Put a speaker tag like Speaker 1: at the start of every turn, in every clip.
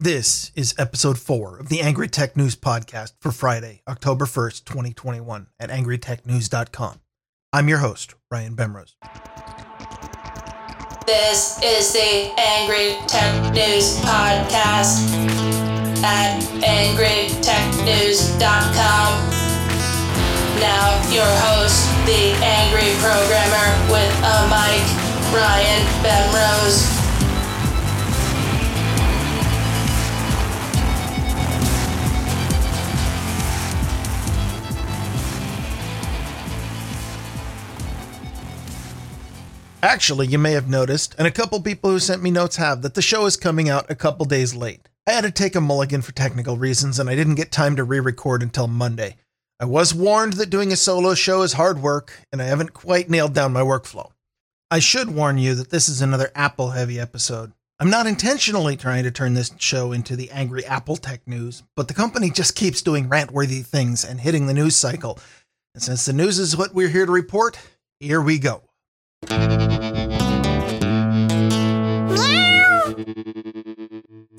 Speaker 1: This is episode four of the Angry Tech News podcast for Friday, October 1st, 2021, at angrytechnews.com. I'm your host, Ryan Bemrose.
Speaker 2: This is the Angry Tech News podcast at angrytechnews.com. Now, your host, the angry programmer with a mic, Ryan Bemrose.
Speaker 1: Actually, you may have noticed, and a couple people who sent me notes have, that the show is coming out a couple days late. I had to take a mulligan for technical reasons, and I didn't get time to re record until Monday. I was warned that doing a solo show is hard work, and I haven't quite nailed down my workflow. I should warn you that this is another Apple heavy episode. I'm not intentionally trying to turn this show into the angry Apple tech news, but the company just keeps doing rant worthy things and hitting the news cycle. And since the news is what we're here to report, here we go.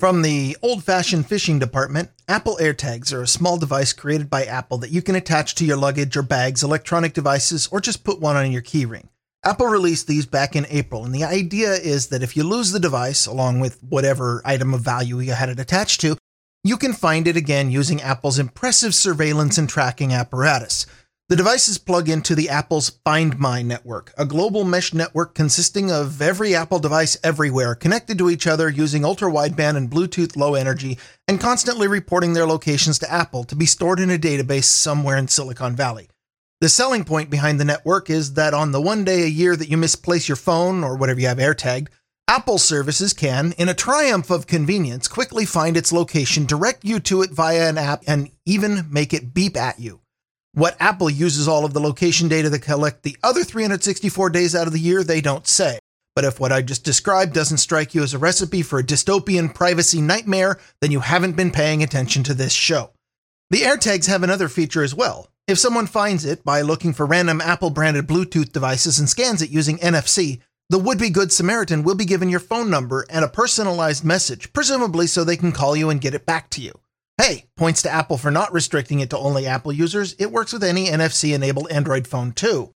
Speaker 1: From the old fashioned fishing department, Apple AirTags are a small device created by Apple that you can attach to your luggage or bags, electronic devices, or just put one on your keyring. Apple released these back in April, and the idea is that if you lose the device, along with whatever item of value you had it attached to, you can find it again using Apple's impressive surveillance and tracking apparatus. The devices plug into the Apple's Find My network, a global mesh network consisting of every Apple device everywhere, connected to each other using ultra wideband and Bluetooth low energy, and constantly reporting their locations to Apple to be stored in a database somewhere in Silicon Valley. The selling point behind the network is that on the one day a year that you misplace your phone or whatever you have AirTagged, Apple services can, in a triumph of convenience, quickly find its location, direct you to it via an app, and even make it beep at you. What Apple uses all of the location data to collect the other 364 days out of the year, they don't say. But if what I just described doesn't strike you as a recipe for a dystopian privacy nightmare, then you haven't been paying attention to this show. The AirTags have another feature as well. If someone finds it by looking for random Apple branded Bluetooth devices and scans it using NFC, the would be Good Samaritan will be given your phone number and a personalized message, presumably so they can call you and get it back to you. Hey, points to Apple for not restricting it to only Apple users. It works with any NFC enabled Android phone too.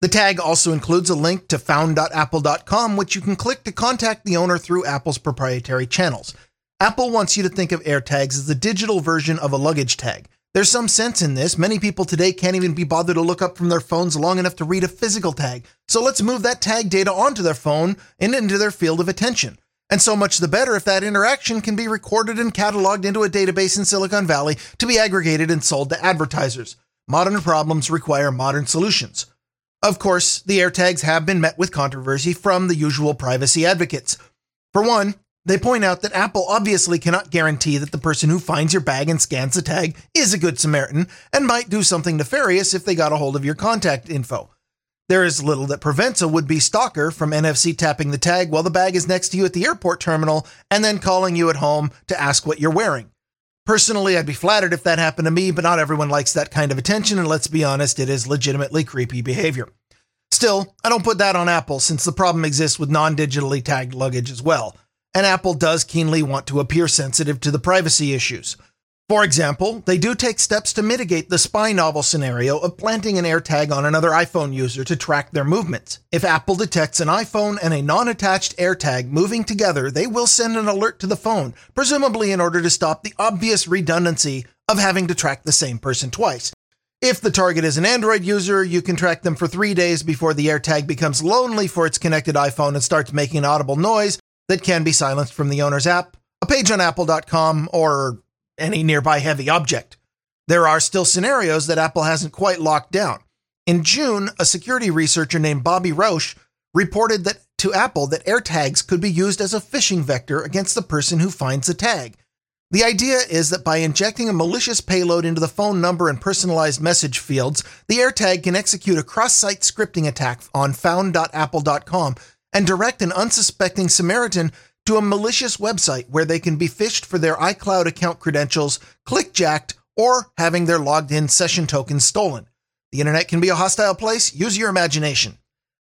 Speaker 1: The tag also includes a link to found.apple.com, which you can click to contact the owner through Apple's proprietary channels. Apple wants you to think of AirTags as the digital version of a luggage tag. There's some sense in this. Many people today can't even be bothered to look up from their phones long enough to read a physical tag. So let's move that tag data onto their phone and into their field of attention. And so much the better if that interaction can be recorded and cataloged into a database in Silicon Valley to be aggregated and sold to advertisers. Modern problems require modern solutions. Of course, the AirTags have been met with controversy from the usual privacy advocates. For one, they point out that Apple obviously cannot guarantee that the person who finds your bag and scans the tag is a good Samaritan and might do something nefarious if they got a hold of your contact info. There is little that prevents a would be stalker from NFC tapping the tag while the bag is next to you at the airport terminal and then calling you at home to ask what you're wearing. Personally, I'd be flattered if that happened to me, but not everyone likes that kind of attention, and let's be honest, it is legitimately creepy behavior. Still, I don't put that on Apple since the problem exists with non digitally tagged luggage as well, and Apple does keenly want to appear sensitive to the privacy issues. For example, they do take steps to mitigate the spy novel scenario of planting an AirTag on another iPhone user to track their movements. If Apple detects an iPhone and a non attached AirTag moving together, they will send an alert to the phone, presumably in order to stop the obvious redundancy of having to track the same person twice. If the target is an Android user, you can track them for three days before the AirTag becomes lonely for its connected iPhone and starts making an audible noise that can be silenced from the owner's app, a page on apple.com, or any nearby heavy object. There are still scenarios that Apple hasn't quite locked down. In June, a security researcher named Bobby Rauch reported that to Apple that AirTags could be used as a phishing vector against the person who finds the tag. The idea is that by injecting a malicious payload into the phone number and personalized message fields, the AirTag can execute a cross site scripting attack on found.apple.com and direct an unsuspecting Samaritan to a malicious website where they can be phished for their iCloud account credentials, clickjacked, or having their logged in session tokens stolen. The internet can be a hostile place. Use your imagination.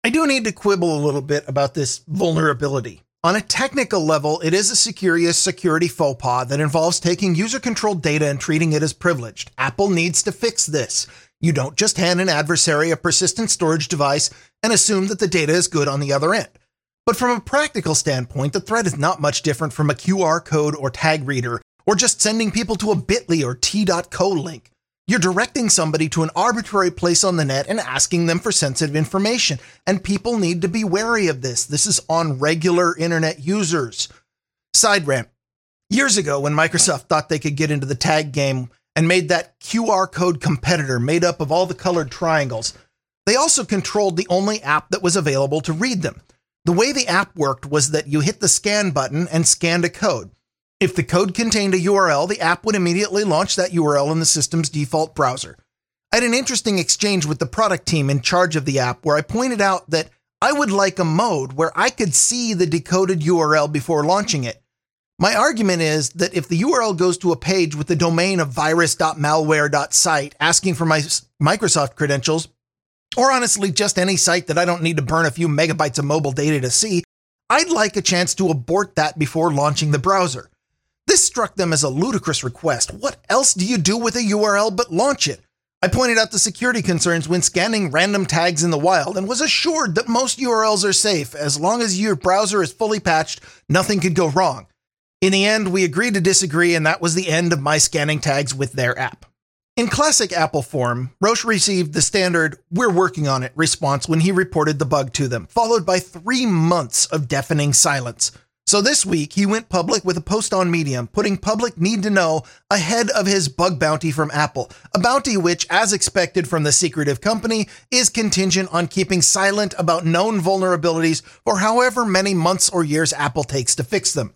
Speaker 1: I do need to quibble a little bit about this vulnerability. On a technical level, it is a serious security faux pas that involves taking user controlled data and treating it as privileged. Apple needs to fix this. You don't just hand an adversary a persistent storage device and assume that the data is good on the other end. But from a practical standpoint, the threat is not much different from a QR code or tag reader, or just sending people to a bit.ly or t.co link. You're directing somebody to an arbitrary place on the net and asking them for sensitive information. And people need to be wary of this. This is on regular internet users. Side rant. Years ago, when Microsoft thought they could get into the tag game and made that QR code competitor made up of all the colored triangles, they also controlled the only app that was available to read them. The way the app worked was that you hit the scan button and scanned a code. If the code contained a URL, the app would immediately launch that URL in the system's default browser. I had an interesting exchange with the product team in charge of the app where I pointed out that I would like a mode where I could see the decoded URL before launching it. My argument is that if the URL goes to a page with the domain of virus.malware.site asking for my Microsoft credentials, or honestly just any site that I don't need to burn a few megabytes of mobile data to see, I'd like a chance to abort that before launching the browser. This struck them as a ludicrous request. What else do you do with a URL but launch it? I pointed out the security concerns when scanning random tags in the wild and was assured that most URLs are safe. As long as your browser is fully patched, nothing could go wrong. In the end, we agreed to disagree, and that was the end of my scanning tags with their app. In classic Apple form, Rauch received the standard, we're working on it response when he reported the bug to them, followed by three months of deafening silence. So this week, he went public with a post on Medium, putting public need to know ahead of his bug bounty from Apple, a bounty which, as expected from the secretive company, is contingent on keeping silent about known vulnerabilities for however many months or years Apple takes to fix them.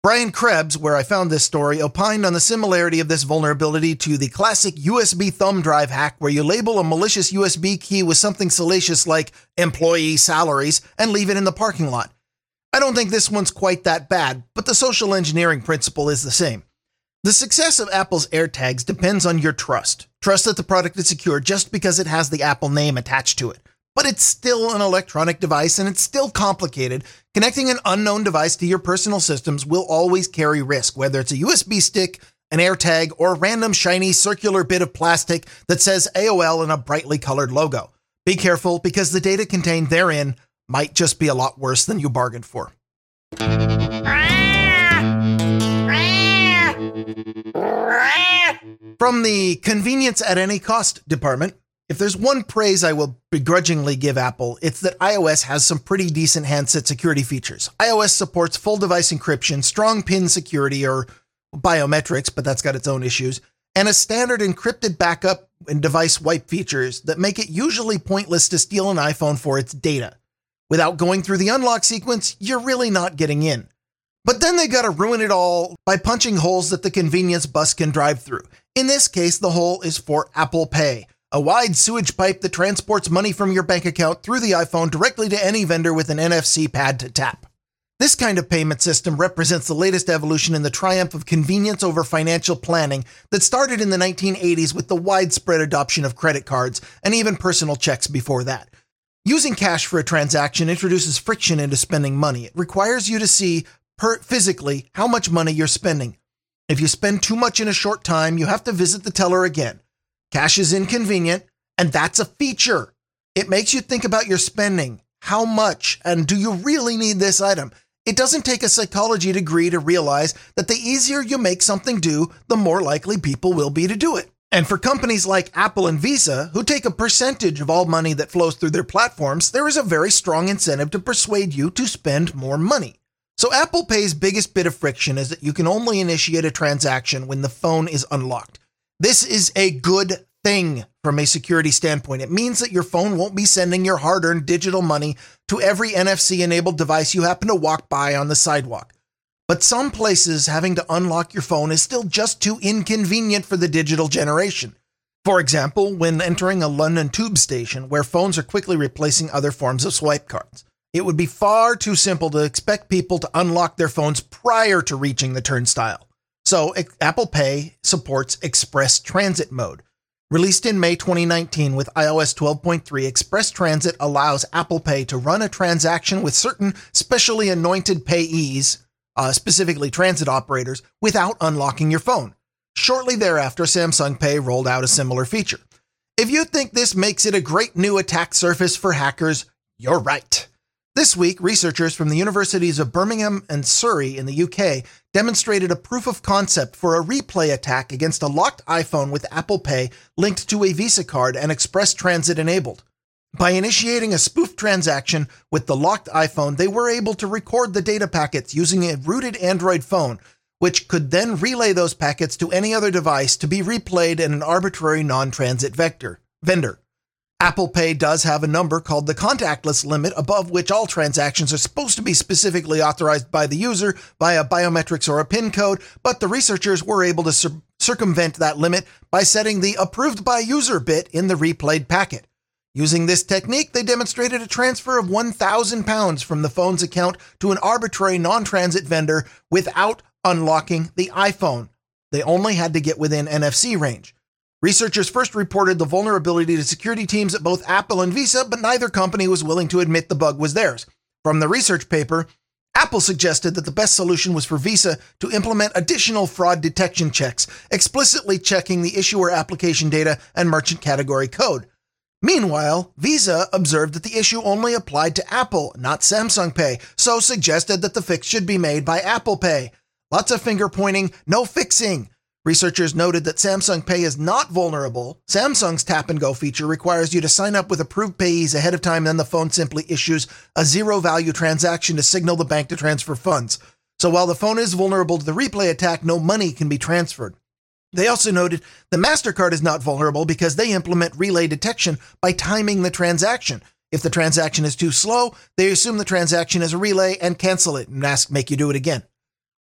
Speaker 1: Brian Krebs, where I found this story, opined on the similarity of this vulnerability to the classic USB thumb drive hack where you label a malicious USB key with something salacious like employee salaries and leave it in the parking lot. I don't think this one's quite that bad, but the social engineering principle is the same. The success of Apple's AirTags depends on your trust. Trust that the product is secure just because it has the Apple name attached to it. But it's still an electronic device and it's still complicated. Connecting an unknown device to your personal systems will always carry risk, whether it's a USB stick, an AirTag, or a random shiny circular bit of plastic that says AOL in a brightly colored logo. Be careful because the data contained therein might just be a lot worse than you bargained for. From the convenience at any cost department, if there's one praise I will begrudgingly give Apple, it's that iOS has some pretty decent handset security features. iOS supports full device encryption, strong pin security or biometrics, but that's got its own issues, and a standard encrypted backup and device wipe features that make it usually pointless to steal an iPhone for its data. Without going through the unlock sequence, you're really not getting in. But then they gotta ruin it all by punching holes that the convenience bus can drive through. In this case, the hole is for Apple Pay, a wide sewage pipe that transports money from your bank account through the iPhone directly to any vendor with an NFC pad to tap. This kind of payment system represents the latest evolution in the triumph of convenience over financial planning that started in the 1980s with the widespread adoption of credit cards and even personal checks before that. Using cash for a transaction introduces friction into spending money. It requires you to see per- physically how much money you're spending. If you spend too much in a short time, you have to visit the teller again. Cash is inconvenient, and that's a feature. It makes you think about your spending. How much, and do you really need this item? It doesn't take a psychology degree to realize that the easier you make something do, the more likely people will be to do it. And for companies like Apple and Visa, who take a percentage of all money that flows through their platforms, there is a very strong incentive to persuade you to spend more money. So Apple Pay's biggest bit of friction is that you can only initiate a transaction when the phone is unlocked. This is a good thing from a security standpoint. It means that your phone won't be sending your hard earned digital money to every NFC enabled device you happen to walk by on the sidewalk. But some places having to unlock your phone is still just too inconvenient for the digital generation. For example, when entering a London tube station where phones are quickly replacing other forms of swipe cards. It would be far too simple to expect people to unlock their phones prior to reaching the turnstile. So, Apple Pay supports express transit mode. Released in May 2019 with iOS 12.3, Express Transit allows Apple Pay to run a transaction with certain specially anointed payees, uh, specifically transit operators, without unlocking your phone. Shortly thereafter, Samsung Pay rolled out a similar feature. If you think this makes it a great new attack surface for hackers, you're right. This week, researchers from the universities of Birmingham and Surrey in the UK demonstrated a proof of concept for a replay attack against a locked iPhone with Apple Pay linked to a Visa card and Express Transit enabled. By initiating a spoof transaction with the locked iPhone, they were able to record the data packets using a rooted Android phone, which could then relay those packets to any other device to be replayed in an arbitrary non transit vector vendor. Apple Pay does have a number called the contactless limit, above which all transactions are supposed to be specifically authorized by the user via biometrics or a PIN code, but the researchers were able to cir- circumvent that limit by setting the approved by user bit in the replayed packet. Using this technique, they demonstrated a transfer of 1,000 pounds from the phone's account to an arbitrary non transit vendor without unlocking the iPhone. They only had to get within NFC range. Researchers first reported the vulnerability to security teams at both Apple and Visa, but neither company was willing to admit the bug was theirs. From the research paper, Apple suggested that the best solution was for Visa to implement additional fraud detection checks, explicitly checking the issuer application data and merchant category code. Meanwhile, Visa observed that the issue only applied to Apple, not Samsung Pay, so suggested that the fix should be made by Apple Pay. Lots of finger pointing, no fixing. Researchers noted that Samsung Pay is not vulnerable. Samsung's tap and go feature requires you to sign up with approved payees ahead of time, then the phone simply issues a zero value transaction to signal the bank to transfer funds. So while the phone is vulnerable to the replay attack, no money can be transferred. They also noted the MasterCard is not vulnerable because they implement relay detection by timing the transaction. If the transaction is too slow, they assume the transaction is a relay and cancel it and ask make you do it again.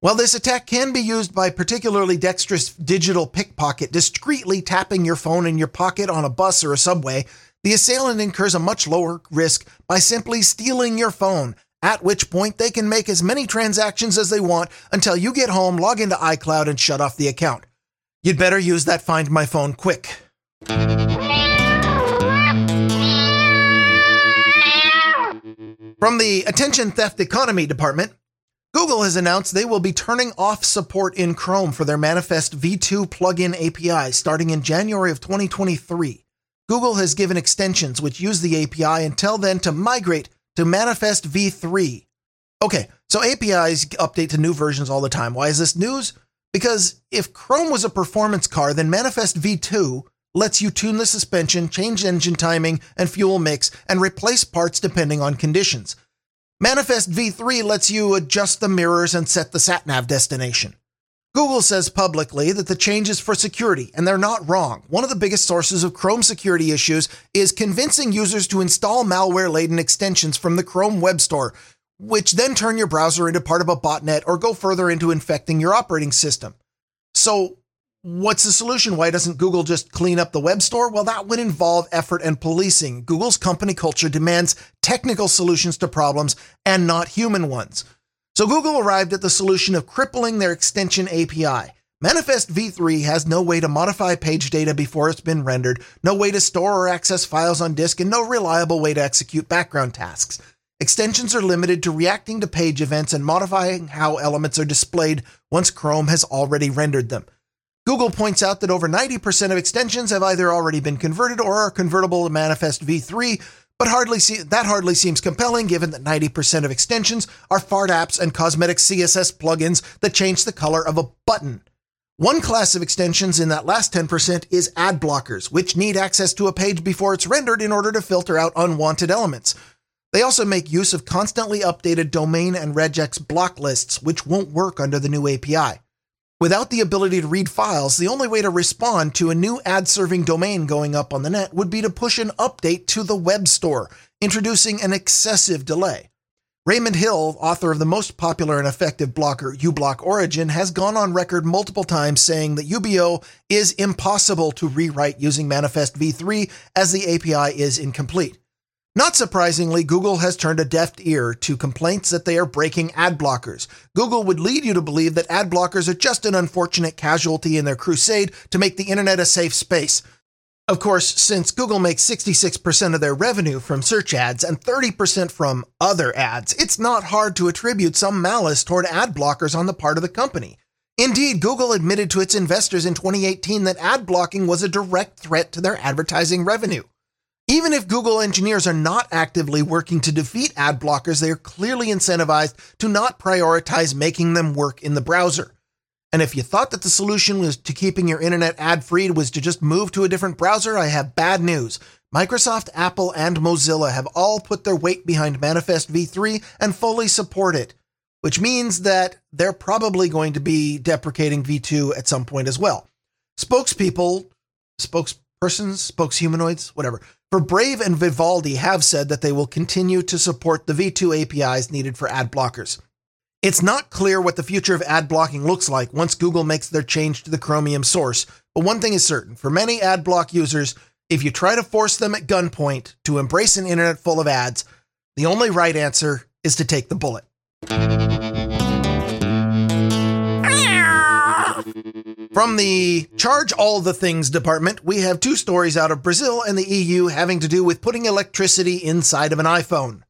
Speaker 1: While this attack can be used by particularly dexterous digital pickpocket discreetly tapping your phone in your pocket on a bus or a subway, the assailant incurs a much lower risk by simply stealing your phone, at which point they can make as many transactions as they want until you get home, log into iCloud, and shut off the account. You'd better use that Find My Phone quick. From the Attention Theft Economy Department, Google has announced they will be turning off support in Chrome for their Manifest v2 plugin API starting in January of 2023. Google has given extensions which use the API until then to migrate to Manifest v3. Okay, so APIs update to new versions all the time. Why is this news? Because if Chrome was a performance car, then Manifest v2 lets you tune the suspension, change engine timing and fuel mix, and replace parts depending on conditions. Manifest v3 lets you adjust the mirrors and set the satnav destination. Google says publicly that the change is for security, and they're not wrong. One of the biggest sources of Chrome security issues is convincing users to install malware laden extensions from the Chrome Web Store, which then turn your browser into part of a botnet or go further into infecting your operating system. So, What's the solution? Why doesn't Google just clean up the web store? Well, that would involve effort and policing. Google's company culture demands technical solutions to problems and not human ones. So Google arrived at the solution of crippling their extension API. Manifest v3 has no way to modify page data before it's been rendered, no way to store or access files on disk, and no reliable way to execute background tasks. Extensions are limited to reacting to page events and modifying how elements are displayed once Chrome has already rendered them. Google points out that over 90% of extensions have either already been converted or are convertible to Manifest v3, but hardly see, that hardly seems compelling given that 90% of extensions are fart apps and cosmetic CSS plugins that change the color of a button. One class of extensions in that last 10% is ad blockers, which need access to a page before it's rendered in order to filter out unwanted elements. They also make use of constantly updated domain and regex block lists, which won't work under the new API. Without the ability to read files, the only way to respond to a new ad serving domain going up on the net would be to push an update to the web store, introducing an excessive delay. Raymond Hill, author of the most popular and effective blocker uBlock Origin, has gone on record multiple times saying that UBO is impossible to rewrite using Manifest v3 as the API is incomplete. Not surprisingly, Google has turned a deaf ear to complaints that they are breaking ad blockers. Google would lead you to believe that ad blockers are just an unfortunate casualty in their crusade to make the internet a safe space. Of course, since Google makes 66% of their revenue from search ads and 30% from other ads, it's not hard to attribute some malice toward ad blockers on the part of the company. Indeed, Google admitted to its investors in 2018 that ad blocking was a direct threat to their advertising revenue. Even if Google engineers are not actively working to defeat ad blockers, they are clearly incentivized to not prioritize making them work in the browser. And if you thought that the solution was to keeping your internet ad free was to just move to a different browser, I have bad news. Microsoft, Apple, and Mozilla have all put their weight behind Manifest v3 and fully support it, which means that they're probably going to be deprecating v2 at some point as well. Spokespeople, spokespersons, spokeshumanoids, whatever, for Brave and Vivaldi have said that they will continue to support the v2 APIs needed for ad blockers. It's not clear what the future of ad blocking looks like once Google makes their change to the Chromium source, but one thing is certain for many ad block users, if you try to force them at gunpoint to embrace an internet full of ads, the only right answer is to take the bullet. From the Charge All the Things department, we have two stories out of Brazil and the EU having to do with putting electricity inside of an iPhone.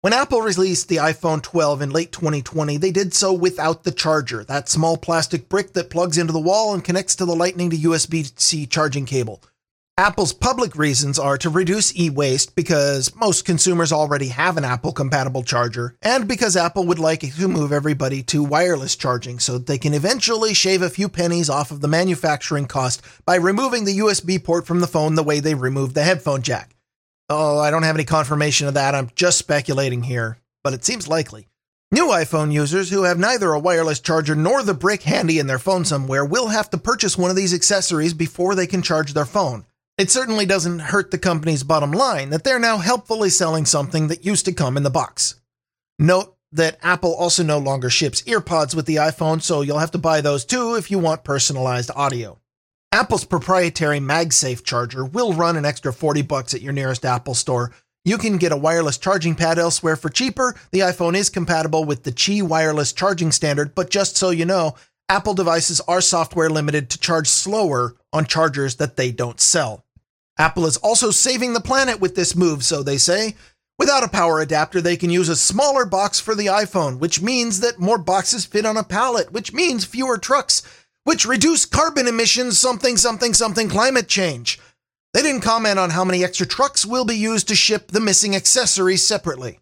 Speaker 1: When Apple released the iPhone 12 in late 2020, they did so without the charger, that small plastic brick that plugs into the wall and connects to the Lightning to USB C charging cable. Apple's public reasons are to reduce e waste because most consumers already have an Apple compatible charger, and because Apple would like to move everybody to wireless charging so that they can eventually shave a few pennies off of the manufacturing cost by removing the USB port from the phone the way they removed the headphone jack. Oh, I don't have any confirmation of that. I'm just speculating here, but it seems likely. New iPhone users who have neither a wireless charger nor the brick handy in their phone somewhere will have to purchase one of these accessories before they can charge their phone. It certainly doesn't hurt the company's bottom line that they're now helpfully selling something that used to come in the box. Note that Apple also no longer ships earpods with the iPhone, so you'll have to buy those too if you want personalized audio. Apple's proprietary MagSafe charger will run an extra 40 bucks at your nearest Apple store. You can get a wireless charging pad elsewhere for cheaper. The iPhone is compatible with the Qi wireless charging standard, but just so you know, Apple devices are software limited to charge slower on chargers that they don't sell. Apple is also saving the planet with this move, so they say. Without a power adapter, they can use a smaller box for the iPhone, which means that more boxes fit on a pallet, which means fewer trucks which reduce carbon emissions something something something climate change. They didn't comment on how many extra trucks will be used to ship the missing accessories separately.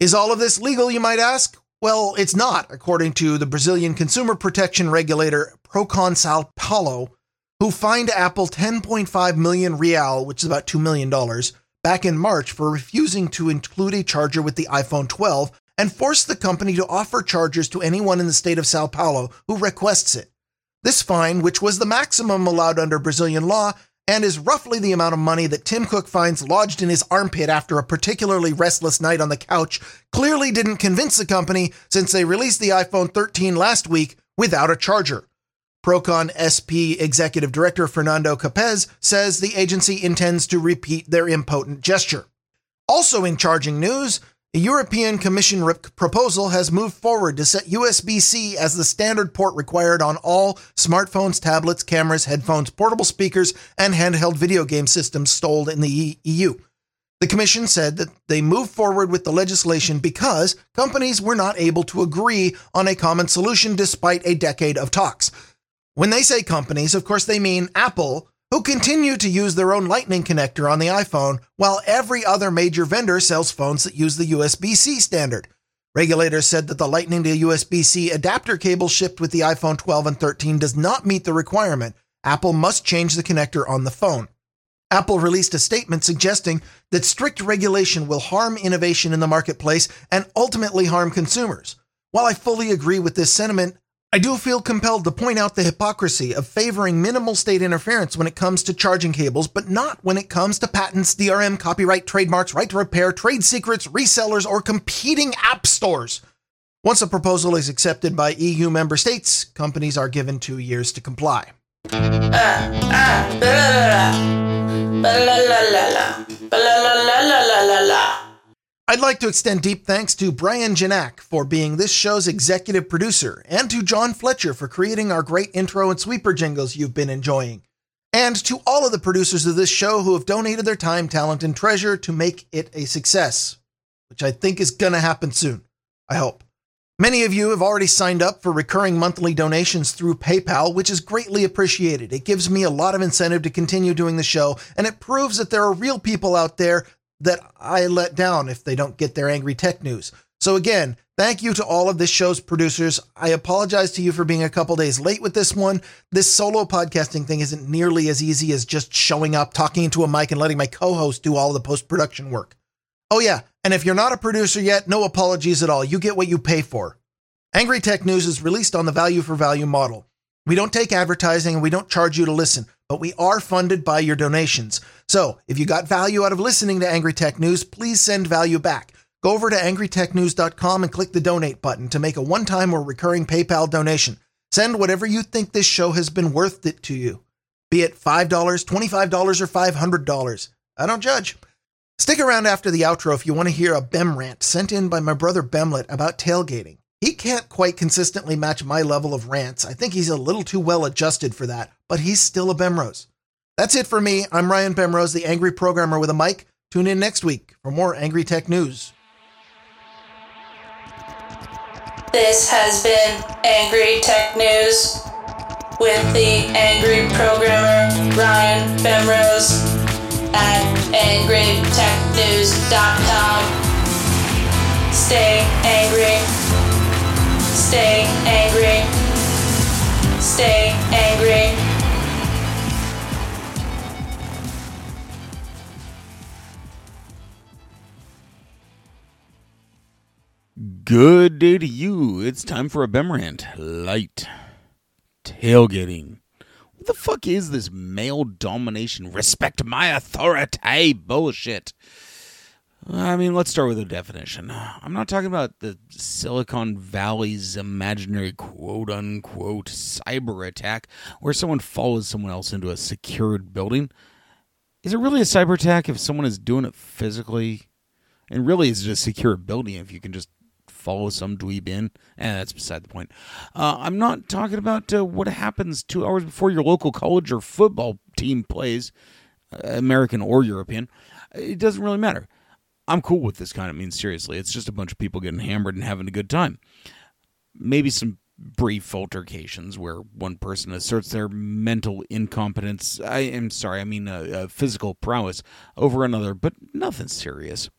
Speaker 1: Is all of this legal, you might ask? Well, it's not, according to the Brazilian consumer protection regulator Procon Sao Paulo, who fined Apple 10.5 million real, which is about $2 million, back in March for refusing to include a charger with the iPhone 12 and forced the company to offer chargers to anyone in the state of Sao Paulo who requests it. This fine, which was the maximum allowed under Brazilian law, and is roughly the amount of money that Tim Cook finds lodged in his armpit after a particularly restless night on the couch, clearly didn't convince the company since they released the iPhone 13 last week without a charger. Procon SP Executive Director Fernando Capez says the agency intends to repeat their impotent gesture. Also in charging news, a European Commission proposal has moved forward to set USB C as the standard port required on all smartphones, tablets, cameras, headphones, portable speakers, and handheld video game systems sold in the EU. The Commission said that they moved forward with the legislation because companies were not able to agree on a common solution despite a decade of talks. When they say companies, of course, they mean Apple, who continue to use their own Lightning connector on the iPhone, while every other major vendor sells phones that use the USB C standard. Regulators said that the Lightning to USB C adapter cable shipped with the iPhone 12 and 13 does not meet the requirement. Apple must change the connector on the phone. Apple released a statement suggesting that strict regulation will harm innovation in the marketplace and ultimately harm consumers. While I fully agree with this sentiment, I do feel compelled to point out the hypocrisy of favoring minimal state interference when it comes to charging cables, but not when it comes to patents, DRM, copyright, trademarks, right to repair, trade secrets, resellers, or competing app stores. Once a proposal is accepted by EU member states, companies are given two years to comply. Ah, ah, I'd like to extend deep thanks to Brian Janak for being this show's executive producer, and to John Fletcher for creating our great intro and sweeper jingles you've been enjoying. and to all of the producers of this show who have donated their time, talent, and treasure to make it a success, which I think is going to happen soon. I hope. Many of you have already signed up for recurring monthly donations through PayPal, which is greatly appreciated. It gives me a lot of incentive to continue doing the show, and it proves that there are real people out there that I let down if they don't get their angry tech news. So, again, thank you to all of this show's producers. I apologize to you for being a couple days late with this one. This solo podcasting thing isn't nearly as easy as just showing up, talking into a mic, and letting my co host do all the post production work. Oh, yeah, and if you're not a producer yet, no apologies at all. You get what you pay for. Angry Tech News is released on the value for value model. We don't take advertising and we don't charge you to listen, but we are funded by your donations. So if you got value out of listening to Angry Tech News, please send value back. Go over to angrytechnews.com and click the donate button to make a one time or recurring PayPal donation. Send whatever you think this show has been worth it to you, be it $5, $25, or $500. I don't judge. Stick around after the outro if you want to hear a Bem rant sent in by my brother Bemlet about tailgating. He can't quite consistently match my level of rants. I think he's a little too well adjusted for that, but he's still a Bemrose. That's it for me. I'm Ryan Bemrose, the angry programmer with a mic. Tune in next week for more Angry Tech News.
Speaker 2: This has been Angry Tech News with the angry programmer Ryan Bemrose at angrytechnews.com. Stay angry. Stay angry. Stay angry.
Speaker 3: Good day to you. It's time for a Bemrant. Light. Tailgating. What the fuck is this male domination, respect my authority bullshit? I mean, let's start with a definition. I'm not talking about the Silicon Valley's imaginary quote unquote cyber attack where someone follows someone else into a secured building. Is it really a cyber attack if someone is doing it physically? And really, is it a secure building if you can just follow some dweeb in? And that's beside the point. Uh, I'm not talking about uh, what happens two hours before your local college or football team plays, uh, American or European. It doesn't really matter. I'm cool with this kind of mean seriously. It's just a bunch of people getting hammered and having a good time. Maybe some brief altercations where one person asserts their mental incompetence. I am sorry, I mean uh, uh, physical prowess over another, but nothing serious.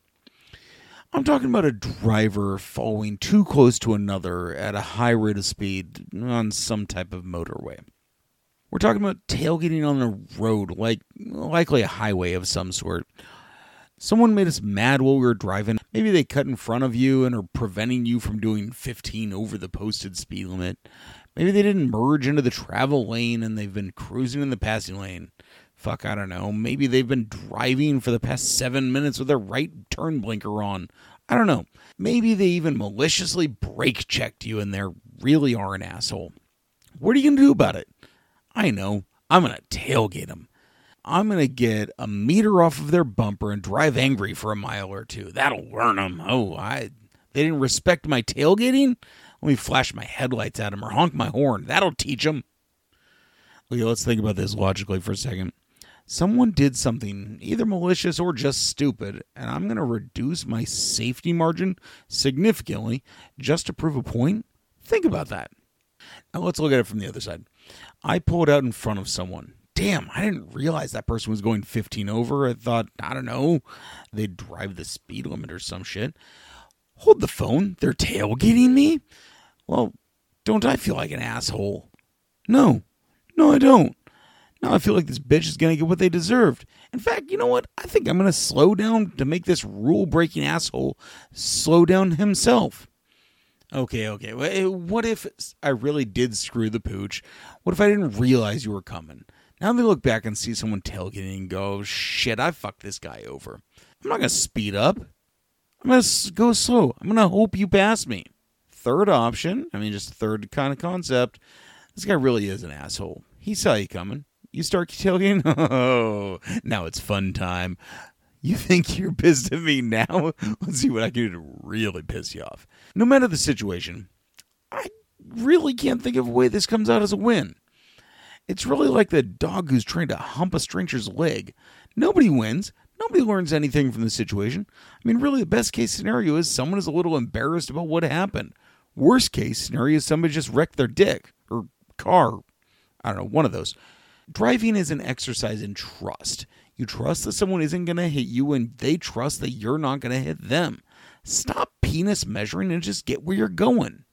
Speaker 3: I'm talking about a driver following too close to another at a high rate of speed on some type of motorway. We're talking about tailgating on a road, like likely a highway of some sort. Someone made us mad while we were driving. Maybe they cut in front of you and are preventing you from doing 15 over the posted speed limit. Maybe they didn't merge into the travel lane and they've been cruising in the passing lane. Fuck, I don't know. Maybe they've been driving for the past seven minutes with their right turn blinker on. I don't know. Maybe they even maliciously brake checked you and they really are an asshole. What are you going to do about it? I know. I'm going to tailgate them. I'm going to get a meter off of their bumper and drive angry for a mile or two. That'll learn them. Oh, I they didn't respect my tailgating? Let me flash my headlights at them or honk my horn. That'll teach them. Okay, let's think about this logically for a second. Someone did something either malicious or just stupid, and I'm going to reduce my safety margin significantly just to prove a point? Think about that. Now let's look at it from the other side. I pulled out in front of someone damn, I didn't realize that person was going 15 over. I thought, I don't know, they'd drive the speed limit or some shit. Hold the phone. They're tailgating me? Well, don't I feel like an asshole? No. No, I don't. Now I feel like this bitch is going to get what they deserved. In fact, you know what? I think I'm going to slow down to make this rule breaking asshole slow down himself. Okay, okay. Eh, what if I really did screw the pooch? What if I didn't realize you were coming? Now they look back and see someone tailgating and go, shit, I fucked this guy over. I'm not going to speed up. I'm going to go slow. I'm going to hope you pass me. Third option, I mean, just third kind of concept. This guy really is an asshole. He saw you coming. You start tailgating. Oh, now it's fun time. You think you're pissed at me now? Let's see what I can do to really piss you off. No matter the situation, I really can't think of a way this comes out as a win. It's really like the dog who's trying to hump a stranger's leg. Nobody wins. Nobody learns anything from the situation. I mean, really, the best case scenario is someone is a little embarrassed about what happened. Worst case scenario is somebody just wrecked their dick or car. I don't know, one of those. Driving is an exercise in trust. You trust that someone isn't going to hit you, and they trust that you're not going to hit them. Stop penis measuring and just get where you're going.